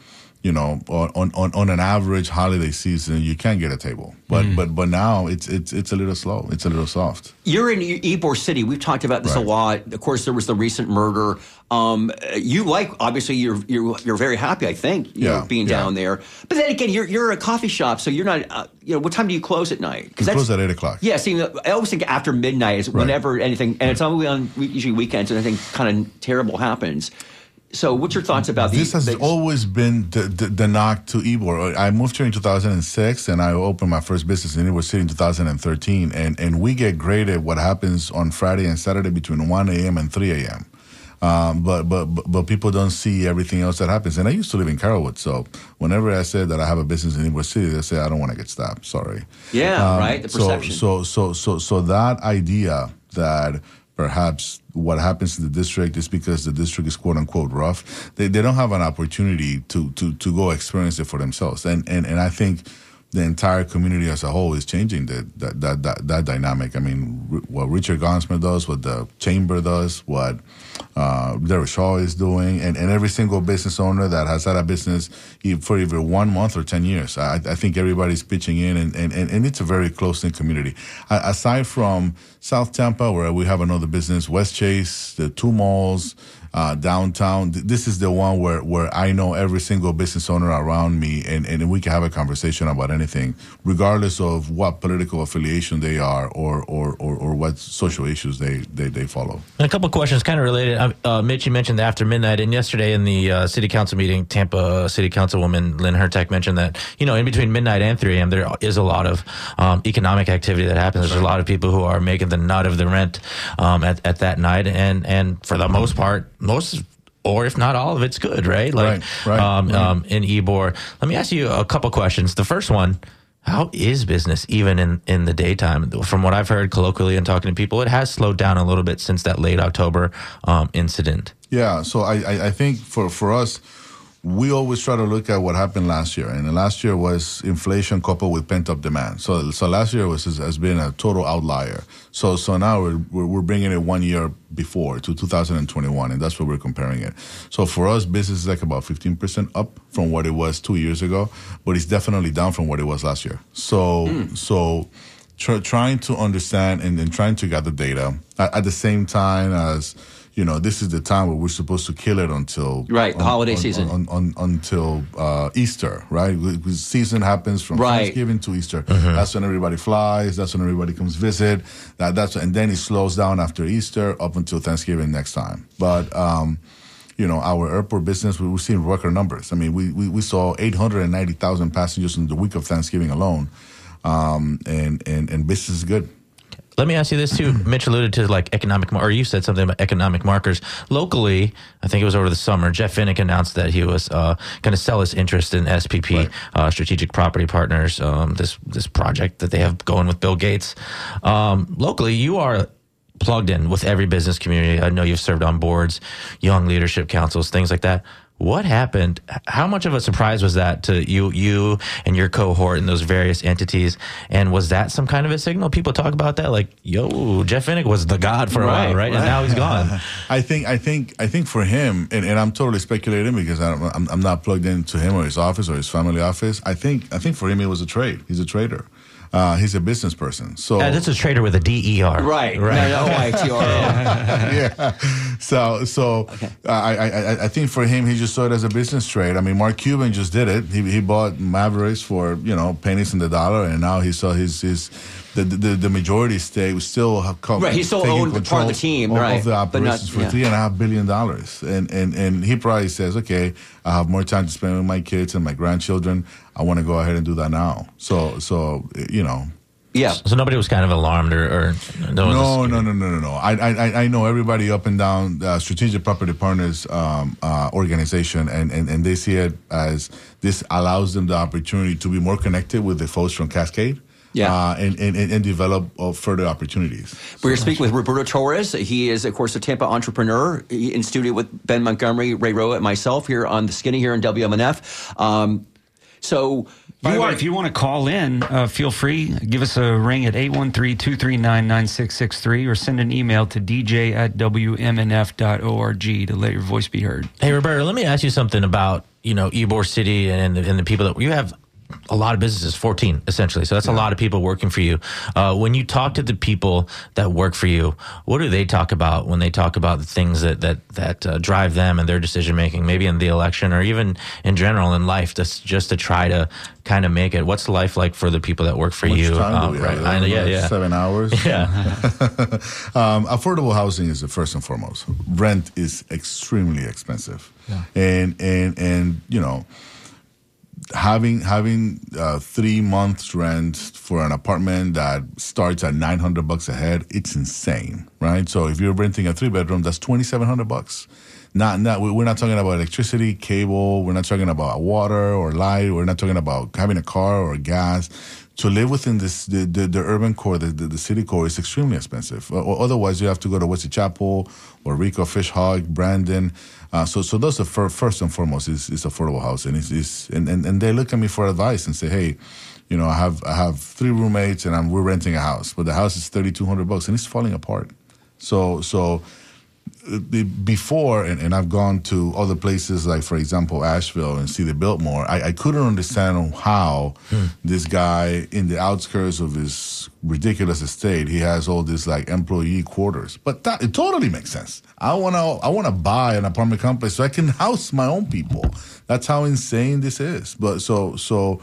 you know, on, on, on an average holiday season, you can get a table. But mm. but but now it's it's it's a little slow. It's a little soft. You're in Ybor City. We've talked about this right. a lot. Of course, there was the recent murder. Um, you like obviously you're you're you're very happy. I think you yeah, know, being yeah. down there. But then again, you're you're a coffee shop, so you're not. Uh, you know, what time do you close at night? Because close at eight o'clock. Yeah. See, I always think after midnight is whenever anything, and it's only on usually weekends, and anything kind of terrible happens. So, what's your thoughts about these? this? has the, always been the, the, the, knock to Ybor. I moved here in 2006, and I opened my first business in Ybor City in 2013. And and we get graded what happens on Friday and Saturday between 1 a.m. and 3 a.m. Um, but, but but people don't see everything else that happens. And I used to live in Carrollwood, so whenever I said that I have a business in Ybor City, they say I don't want to get stopped. Sorry. Yeah, um, right. The perception. So so so so so that idea that perhaps what happens in the district is because the district is quote unquote rough. They, they don't have an opportunity to, to, to go experience it for themselves. And, and, and I think the entire community as a whole is changing the, that, that, that, that dynamic. I mean, what Richard Gonzmart does, what the chamber does, what uh, Derek Shaw is doing, and, and every single business owner that has had a business for either one month or 10 years. I, I think everybody's pitching in, and, and, and it's a very close knit community. aside from South Tampa, where we have another business, Westchase, the two malls, uh, downtown. This is the one where, where I know every single business owner around me, and, and we can have a conversation about anything, regardless of what political affiliation they are or or, or, or what social issues they, they, they follow. And a couple questions kind of related. Uh, uh, Mitch, you mentioned after midnight, and yesterday in the uh, city council meeting, Tampa City Councilwoman Lynn Hurtak mentioned that, you know, in between midnight and 3 a.m., there is a lot of um, economic activity that happens. There's a lot of people who are making the nut of the rent um, at, at that night, and, and for the most part, most or if not all of it's good, right? Like right, right, um, right. Um, in Ybor. Let me ask you a couple questions. The first one, how is business even in, in the daytime? From what I've heard colloquially and talking to people, it has slowed down a little bit since that late October um, incident. Yeah, so I, I think for, for us, we always try to look at what happened last year, and last year was inflation coupled with pent up demand. So, so last year was has been a total outlier. So, so now we're we're bringing it one year before to 2021, and that's what we're comparing it. So for us, business is like about 15% up from what it was two years ago, but it's definitely down from what it was last year. So, mm. so. trying to understand and, and trying to gather data at, at the same time as you know, this is the time where we're supposed to kill it until right on, the holiday on, season on, on, until uh, Easter, right? The season happens from right. Thanksgiving to Easter. Mm-hmm. That's when everybody flies. That's when everybody comes visit. That that's and then it slows down after Easter up until Thanksgiving next time. But um, you know, our airport business, we, we're seeing record numbers. I mean, we, we, we saw 890,000 passengers in the week of Thanksgiving alone. Um, and, and, and business is good. Let me ask you this too. Mitch alluded to like economic, or you said something about economic markers. Locally, I think it was over the summer. Jeff Vinik announced that he was uh, going to sell his interest in SPP, right. uh, Strategic Property Partners, um, this this project that they have going with Bill Gates. Um, locally, you are plugged in with every business community. I know you've served on boards, young leadership councils, things like that. What happened? How much of a surprise was that to you, you and your cohort and those various entities? And was that some kind of a signal? People talk about that, like, "Yo, Jeff Vinik was the god for a while, right? right? And now he's gone." (laughs) I think, I think, I think for him, and, and I'm totally speculating because I'm, I'm not plugged into him or his office or his family office. I think, I think for him, it was a trade. He's a trader. Uh, he's a business person. So Uh, that's a trader with a D E R. Right. Right. No, no, ITR. (laughs) yeah. (laughs) So so I, I I I think for him he just saw it as a business trade. I mean, Mark Cuban just did it. He he bought Mavericks for you know pennies in the dollar, and now he saw his his. The, the, the majority stake was still ha- co- Right, he still taking owned part of the team, of, right, of the but not- operations for yeah. three and a half billion dollars, and and and he probably says, okay, I have more time to spend with my kids and my grandchildren. I want to go ahead and do that now. So so you know, Yeah. So nobody was kind of alarmed or, or no, no, no, no, no, no, no. I, I, I know everybody up and down uh, Strategic Property Partners um, uh, organization, and, and, and they see it as this allows them the opportunity to be more connected with the folks from Cascade. Yeah. Uh, and, and, and and develop uh, further opportunities. We're speaking with Roberto Torres. He is, of course, a Tampa entrepreneur He- in studio with Ben Montgomery, Ray Roa, and myself here on the Skinny here in WMNF. Um, so By you way, are if you want to call in, uh, feel free. Give us a ring at 813-239-9663 or send an email to dj at wmnf.org to let your voice be heard. Hey, Roberto, let me ask you something about, you know, Ybor City and the, and the people that you have a lot of businesses, 14 essentially. So that's a lot of people working for you. Uh, when you talk to the people that work for you, what do they talk about when they talk about the things that, that, that uh, drive them and their decision making, maybe in the election or even in general in life, just, just to try to kind of make it? What's life like for the people that work for Much you? Um, right. I yeah, yeah. Seven hours. (laughs) Yeah. (laughs) um, affordable housing is the first and foremost. Rent is extremely expensive, yeah. and and and you know, having having uh, three months rent for an apartment that starts at nine hundred bucks a head, it's insane, right? So if you're renting a three bedroom, that's twenty seven hundred bucks. Not, not, we- we're not talking about electricity, cable. We're not talking about water or light. We're not talking about having a car or gas. To live within this, the, the, the urban core, the, the, the city core is extremely expensive. Otherwise, you have to go to Wesley Chapel or Rico FishHawk, Brandon. Uh, so, so those are fir- first and foremost is, is affordable housing. Is, is and, and, and they look at me for advice and say, hey, you know, I have I have three roommates and I'm we're renting a house, but the house is thirty two hundred bucks and it's falling apart. So so before and, and I've gone to other places like for example Asheville and see the Biltmore. I, I couldn't understand how hmm. this guy in the outskirts of his ridiculous estate he has all these like employee quarters. But that it totally makes sense. I wanna I wanna buy an apartment complex so I can (laughs) house my own people. That's how insane this is. But so so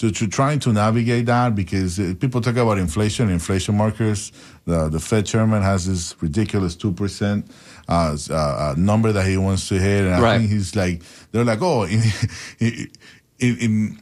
to, to trying to navigate that because uh, people talk about inflation, inflation markers. The the Fed chairman has this ridiculous two percent uh, uh, uh, number that he wants to hit, and I think he's like they're like, oh, (laughs) in, in, in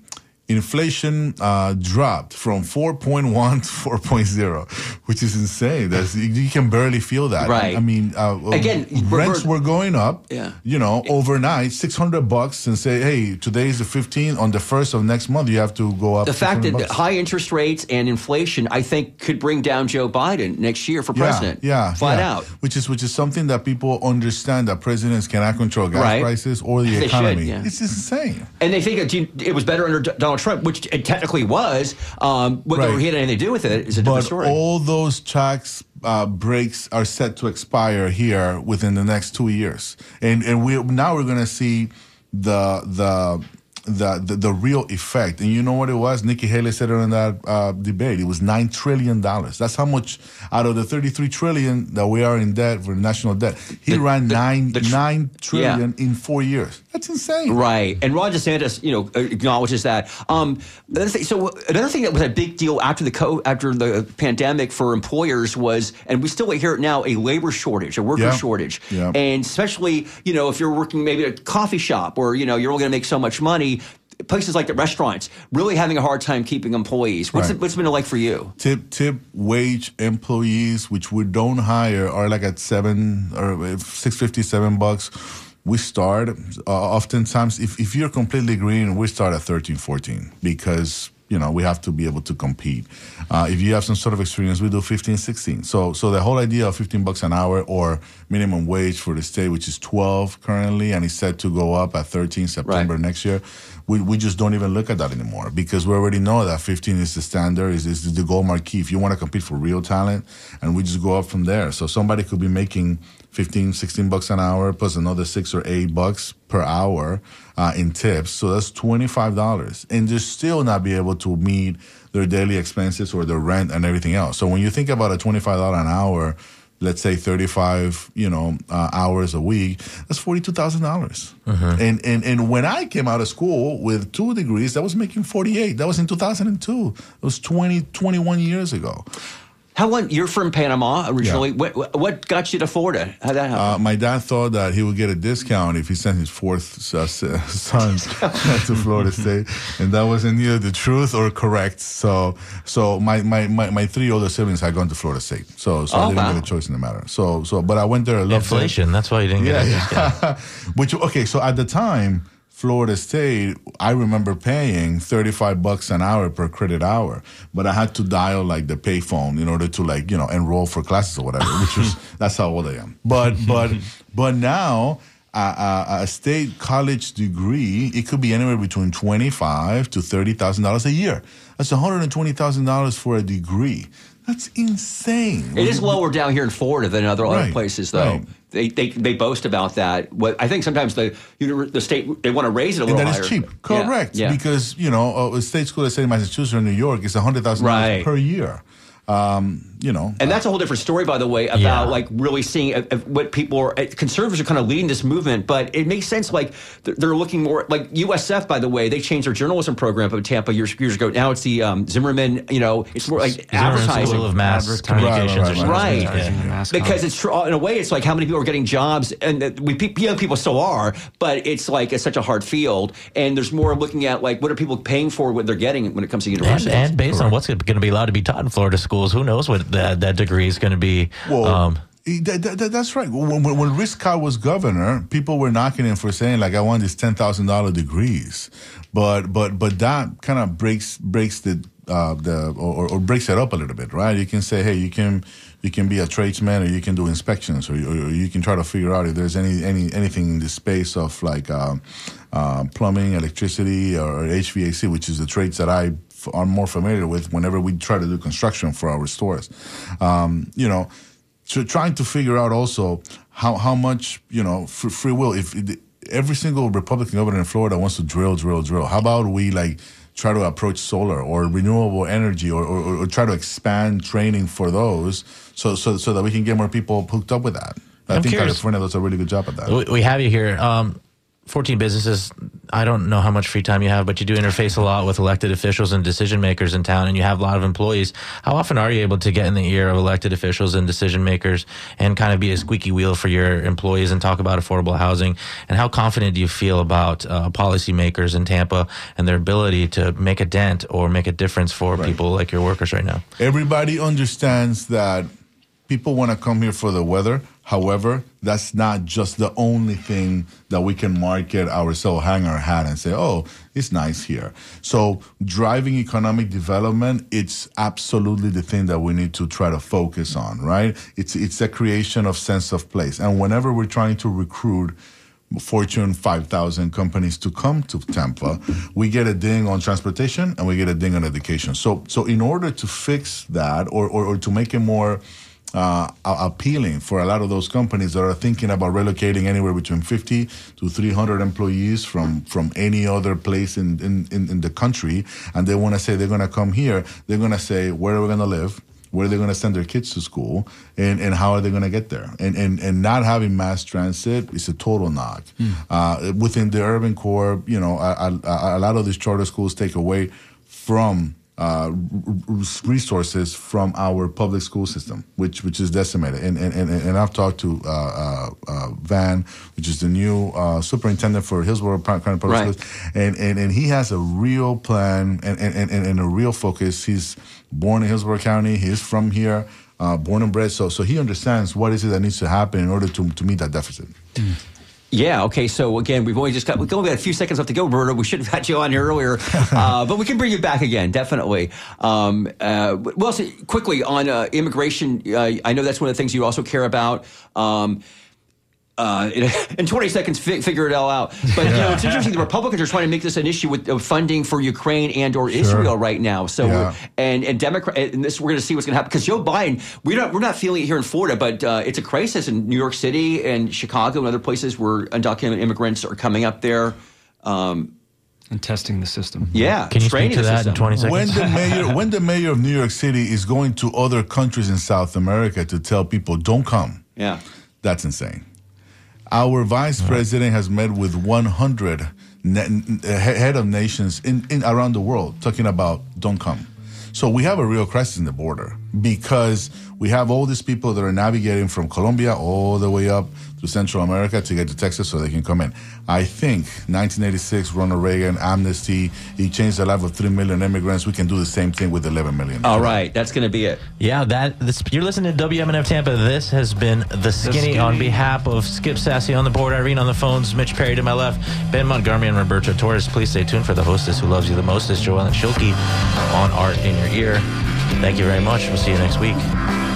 inflation uh, dropped from 4.1 (laughs) to 4.0, which is insane. That's you, can barely feel that. Right. I mean, uh, Again, rents we're- going up. Yeah. You know, overnight, 600 bucks, and say, hey, today is the 15th. On the first of next month, you have to go up. the fact that bucks. high interest rates and inflation, I think, could bring down Joe Biden next year for president. Yeah, yeah, flat yeah. out. Which is which is something that people understand that presidents cannot control gas Right. prices or the They should, economy. yeah. It's insane. And they think it was better under D- Donald Trump, which it technically was. Um, whether Right. he had anything to do with it is a different But story. all those tax uh, breaks are set to expire here within the next two years, and and we now we're going to see the the. The, the the real effect, and you know what it was? Nikki Haley said it in that uh, debate. It was nine trillion dollars. That's how much out of the thirty-three trillion that we are in debt for national debt. He The- ran the- nine the tr- nine trillion yeah. in four years. That's insane. Right, and Ron DeSantis, you know, acknowledges that. Um, so another thing that was a big deal after the co- after the pandemic for employers was, and we still hear it now, a labor shortage, a worker Yeah. shortage, Yeah. and especially you know if you're working maybe at a coffee shop or you know you're only going to make so much money. Places like the restaurants really having a hard time keeping employees. What's Right. it, what's it been like for you? tip tip wage employees which we don't hire are like at seven or six fifty seven bucks we start uh, oftentimes if, if you're completely green we start at 13 14 because you know we have to be able to compete uh, if you have some sort of experience we do 15 16 so so the whole idea of 15 bucks an hour or minimum wage for the state which is 12 currently and it's set to go up at 13 september Right. next year we, we just don't even look at that anymore because we already know that 15 is the standard, is, is the goal marquee. If you want to compete for real talent, and we just go up from there. So somebody could be making 15, 16 bucks an hour plus another six or eight bucks per hour uh, in tips. So that's $25. And just still not be able to meet their daily expenses or their rent and everything else. So when you think about a $25 an hour, let's say 35 you know uh, hours a week that's $42000 and, and and when i came out of school with two degrees that was making 48 that was in 2002 it was 20 21 years ago How long? You're from Panama originally. What, what got you to Florida? How that happen? uh, my dad thought that he would get a discount if he sent his fourth uh, (laughs) son to Florida State, and that wasn't either the truth or correct. So, so my, my, my, my three older siblings had gone to Florida State, so so Oh, I didn't wow. get a choice in the matter. So, so but I went there. I loved it. Inflation. That's why you didn't get Yeah, a discount. yeah. (laughs) Which okay, so at the time, Florida State, I remember paying thirty five bucks an hour per credit hour, but I had to dial like the payphone in order to like you know enroll for classes or whatever. Which was (laughs) that's how old I am. But but but now. Uh, a state college degree, it could be anywhere between twenty-five to thirty thousand dollars a year. That's one hundred and twenty thousand dollars for a degree. That's insane. It is lower down here in Florida than other other Right, places, though. right. They, they they boast about that. What I think sometimes the the state they want to raise it a and little that higher. is cheap. Correct. Yeah. Because, you know, a state school, let's say in Massachusetts or New York, is $100,000 per year. Um, you know. And that's a whole different story, by the way, about Yeah. like really seeing uh, uh, what people are. uh, Conservatives are kind of leading this movement, but it makes sense. Like they're, they're looking more like USF, by the way, they changed their journalism program up in Tampa years years ago. Now it's the um, Zimmerman. You know, it's more like Zimmerman advertising. School of Mass Communications Right, or right, something. right. Yeah. because it's in a way it's like how many people are getting jobs and we young people still are but it's like it's such a hard field and there's more looking at like what are people paying for what they're getting when it comes to And, universities and based on what's going to be allowed to be taught in Florida schools, who knows what that, that degree is going to be? Well, um, that, that- that- that's right. When, when, Scott was governor, people were knocking him for saying like, "I want these ten thousand dollar degrees," but but but that kind of breaks breaks the uh, the or, or breaks it up a little bit, right? You can say, "Hey, you can you can be a tradesman, or you can do inspections, or, or you can try to figure out if there's any any anything in the space of like um, uh, plumbing, electricity, or HVAC, which is the trades that I are more familiar with whenever we try to do construction for our stores. Um, you know, so trying to figure out also how how much you know free will if every single Republican governor in Florida wants to drill, drill, drill. How about we like try to approach solar or renewable energy or, or, or try to expand training for those so so so that we can get more people hooked up with that. I I'm think curious. California does a really good job at that. we, we have you here. Um, 14 businesses. I don't know how much free time you have, but you do interface a lot with elected officials and decision makers in town, and you have a lot of employees. How often are you able to get in the ear of elected officials and decision makers and kind of be a squeaky wheel for your employees and talk about affordable housing? And how confident do you feel about uh, policymakers in Tampa and their ability to make a dent or make a difference for people like your workers right now? Everybody understands that people want to come here for the weather. However, that's not just the only thing that we can market ourselves, hang our hat, and say, "Oh, it's nice here." So, driving economic development, it's absolutely the thing that we need to try to focus on, right? It's it's the creation of sense of place, and whenever we're trying to recruit Fortune 5,000 companies to come to Tampa, we get a ding on transportation and we get a ding on education. So, so in order to fix that or, or, or to make it more uh, appealing for a lot of those companies that are thinking about relocating anywhere between 50 to 300 employees from, from any other place in, in, in, in the country, and they want to say they're going to come here, they're going to say, where are we going to live? where are they going to send their kids to school? And, and how are they going to get there? And, and and not having mass transit is a total knock. Uh, within the urban core you know a, a, a lot of these charter schools take away from uh, r- r- resources from our public school system, which which is decimated. And and, and, and I've talked to uh, uh, uh, Van, which is the new uh, superintendent for Hillsborough County Public Right. Schools, and, and and he has a real plan and and, and, and a real focus. He's born in Hillsborough County. He's from here, uh, born and bred. So so he understands what is it that needs to happen in order to to meet that deficit. Yeah. Okay. So again, we've only just got we've only got a few seconds left to go, Roberto. We should have had you on here earlier, (laughs) uh, but we can bring you back again, definitely. Um, uh, well, so quickly on uh, immigration, uh, I know that's one of the things you also care about. Um, uh, in, (laughs) in 20 seconds fi- figure it all out. But you know, it's interesting. The Republicans are trying to make this an issue with uh, funding for Ukraine and or Israel right now. So Yeah. we're, and and Democrat and this we're going to see what's going to happen because Joe Biden we're not we're not feeling it here in Florida, but uh, it's a crisis in New York City and Chicago and other places where undocumented immigrants are coming up there. Um, and testing the system. yeah, Can you straining speak to the that in 20 seconds? when the (laughs) mayor when the mayor of New York City is going to other countries in South America to tell people don't come, Yeah. that's insane. Our vice president has met with 100 ne- uh, head of nations in, in around the world talking about don't come. So we have a real crisis in the border because we have all these people that are navigating from Colombia all the way up to Central America to get to Texas so they can come in. I think 1986, Ronald Reagan, amnesty, he changed the life of 3 million immigrants. We can do the same thing with 11 million. All right, that's going to be it. Yeah, that this, you're listening to WMNF Tampa. This has been the skinny, on Skinny. behalf of Skip Sassy on the board, Irene on the phones, Mitch Perry to my left, Ben Montgomery and Roberto Torres. Please stay tuned for the hostess who loves you the most is Joellen Schilke on Art in Your Ear. Thank you very much. We'll see you next week.